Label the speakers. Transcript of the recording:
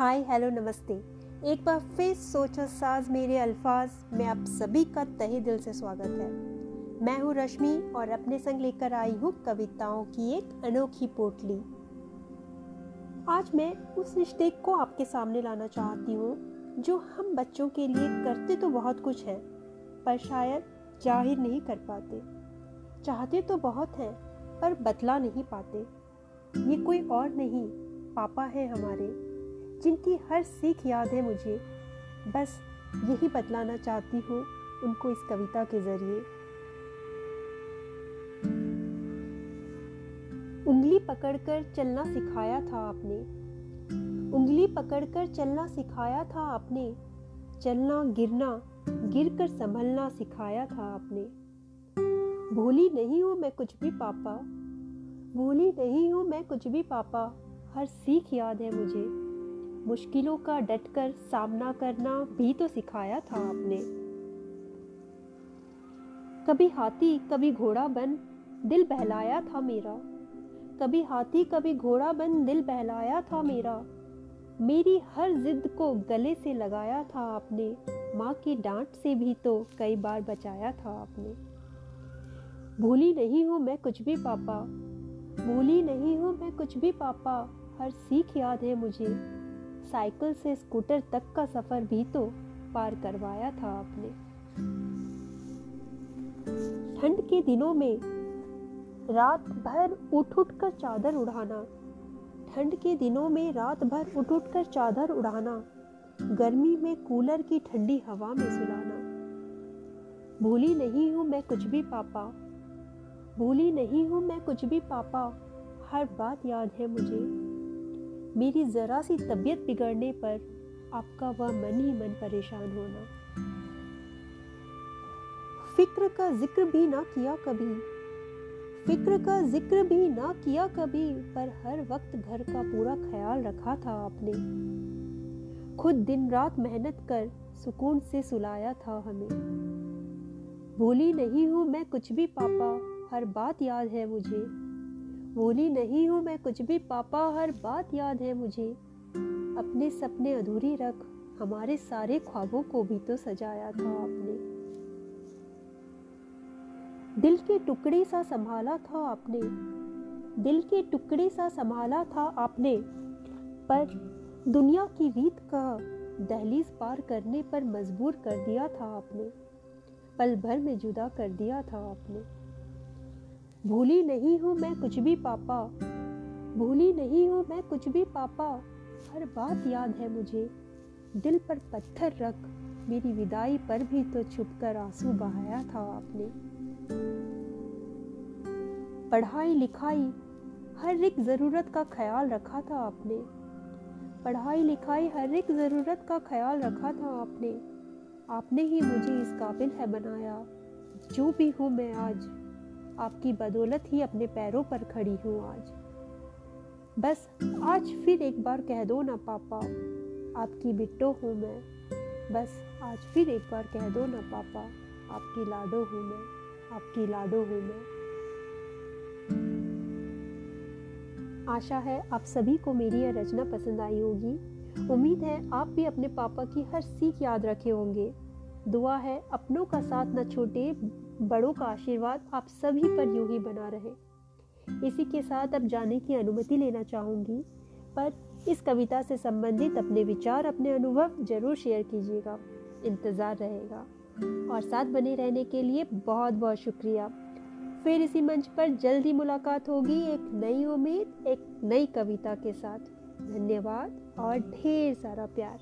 Speaker 1: हाय, hello, नमस्ते। एक बार फिर सोचो साज मेरे अल्फाज, में आप सभी का तहे दिल से स्वागत है। मैं हूँ रश्मि और अपने संग लेकर आई हूँ कविताओं की एक अनोखी पोटली। आज मैं उस रिश्ते को आपके सामने लाना चाहती हूँ, जो हम बच्चों के लिए करते तो बहुत कुछ है, पर शायद ज़ाहिर नहीं कर पाते। चाहते तो बहुत हैं, पर बतला नहीं पाते। ये कोई और नहीं, पापा है हमारे। जिनकी हर सीख याद है मुझे, बस यही बतलाना चाहती हूँ उनको इस कविता के ज़रिए। उंगली पकड़कर चलना सिखाया था आपने। उंगली पकड़कर चलना सिखाया था आपने। चलना, गिरना, गिरकर संभलना सिखाया था आपने। भूली नहीं हूँ मैं कुछ भी पापा। भूली नहीं हूँ मैं कुछ भी पापा। हर सीख याद है मुझे। मुश्किलों का डटकर सामना करना भी तो सिखाया था आपने। कभी हाथी, कभी घोड़ा बन, दिल बहलाया था मेरा। कभी हाथी, कभी घोड़ा बन, दिल बहलाया था मेरा। मेरी हर जिद को गले से लगाया था आपने। माँ की डांट से भी तो कई बार बचाया था आपने। भूली नहीं हूँ मैं कुछ भी पापा। भूली नहीं हूँ मैं कुछ भी पापा। हर सीख याद है मुझे। साइकिल से स्कूटर तक का सफ़र भी तो पार करवाया था आपने। ठंड के दिनों में रात भर उठ उठ कर चादर उड़ाना, ठंड के दिनों में रात भर उठ उठ कर चादर उड़ाना, गर्मी में कूलर की ठंडी हवा में सुलाना। भूली नहीं हूँ मैं कुछ भी पापा, भूली नहीं हूँ मैं कुछ भी पापा, हर बात याद है मुझे। मेरी ज़रा सी तबीयत बिगड़ने पर आपका वह मन ही मन परेशान होना। फ़िक्र का ज़िक्र भी ना किया कभी, फ़िक्र का ज़िक्र भी ना किया कभी, पर हर वक्त घर का पूरा ख्याल रखा था आपने। खुद दिन रात मेहनत कर सुकून से सुलाया था हमें। भूली नहीं हूँ मैं कुछ भी पापा, हर बात याद है मुझे। भूली नहीं हूँ मैं, कुछ भी पापा, हर बात याद है मुझे। अपने सपने अधूरी रख, हमारे सारे ख्वाबों को भी तो सजाया था आपने। दिल के टुकड़े सा संभाला था आपने। दिल के टुकड़े सा संभाला था आपने। पर दुनिया की रीत का दहलीज पार करने पर मजबूर कर दिया था आपने। पल भर में जुदा कर दिया था आपने। भूली नहीं हूँ मैं कुछ भी पापा। भूली नहीं हूँ मैं कुछ भी पापा। हर बात याद है मुझे। दिल पर पत्थर रख, मेरी विदाई पर भी तो छुप कर आँसू बहाया था आपने। पढ़ाई लिखाई, हर एक ज़रूरत का ख्याल रखा था आपने। पढ़ाई लिखाई, हर एक ज़रूरत का ख्याल रखा था आपने। आपने ही मुझे इस काबिल है बनाया। जो भी हूँ मैं आज आपकी बदौलत ही अपने पैरों पर खड़ी हूँ आज। बस, आज फिर एक बार कह दो ना पापा, आपकी बिट्टो हूँ मैं। बस, आज फिर एक बार कह दो ना पापा, आपकी लाडो हूँ मैं, आपकी लाडो हूँ मैं। आशा है आप सभी को मेरी यह रचना पसंद आई होगी। उम्मीद है आप भी अपने पापा की हर सीख याद रखे होंगे। दुआ है, अपनों का साथ न छोटे बड़ों का आशीर्वाद आप सभी पर यूँ ही बना रहे। इसी के साथ अब जाने की अनुमति लेना चाहूँगी, पर इस कविता से संबंधित अपने विचार, अपने अनुभव ज़रूर शेयर कीजिएगा। इंतज़ार रहेगा। और साथ बने रहने के लिए बहुत बहुत शुक्रिया। फिर इसी मंच पर जल्दी मुलाकात होगी एक नई उम्मीद, एक नई कविता के साथ। धन्यवाद और ढेर सारा प्यार।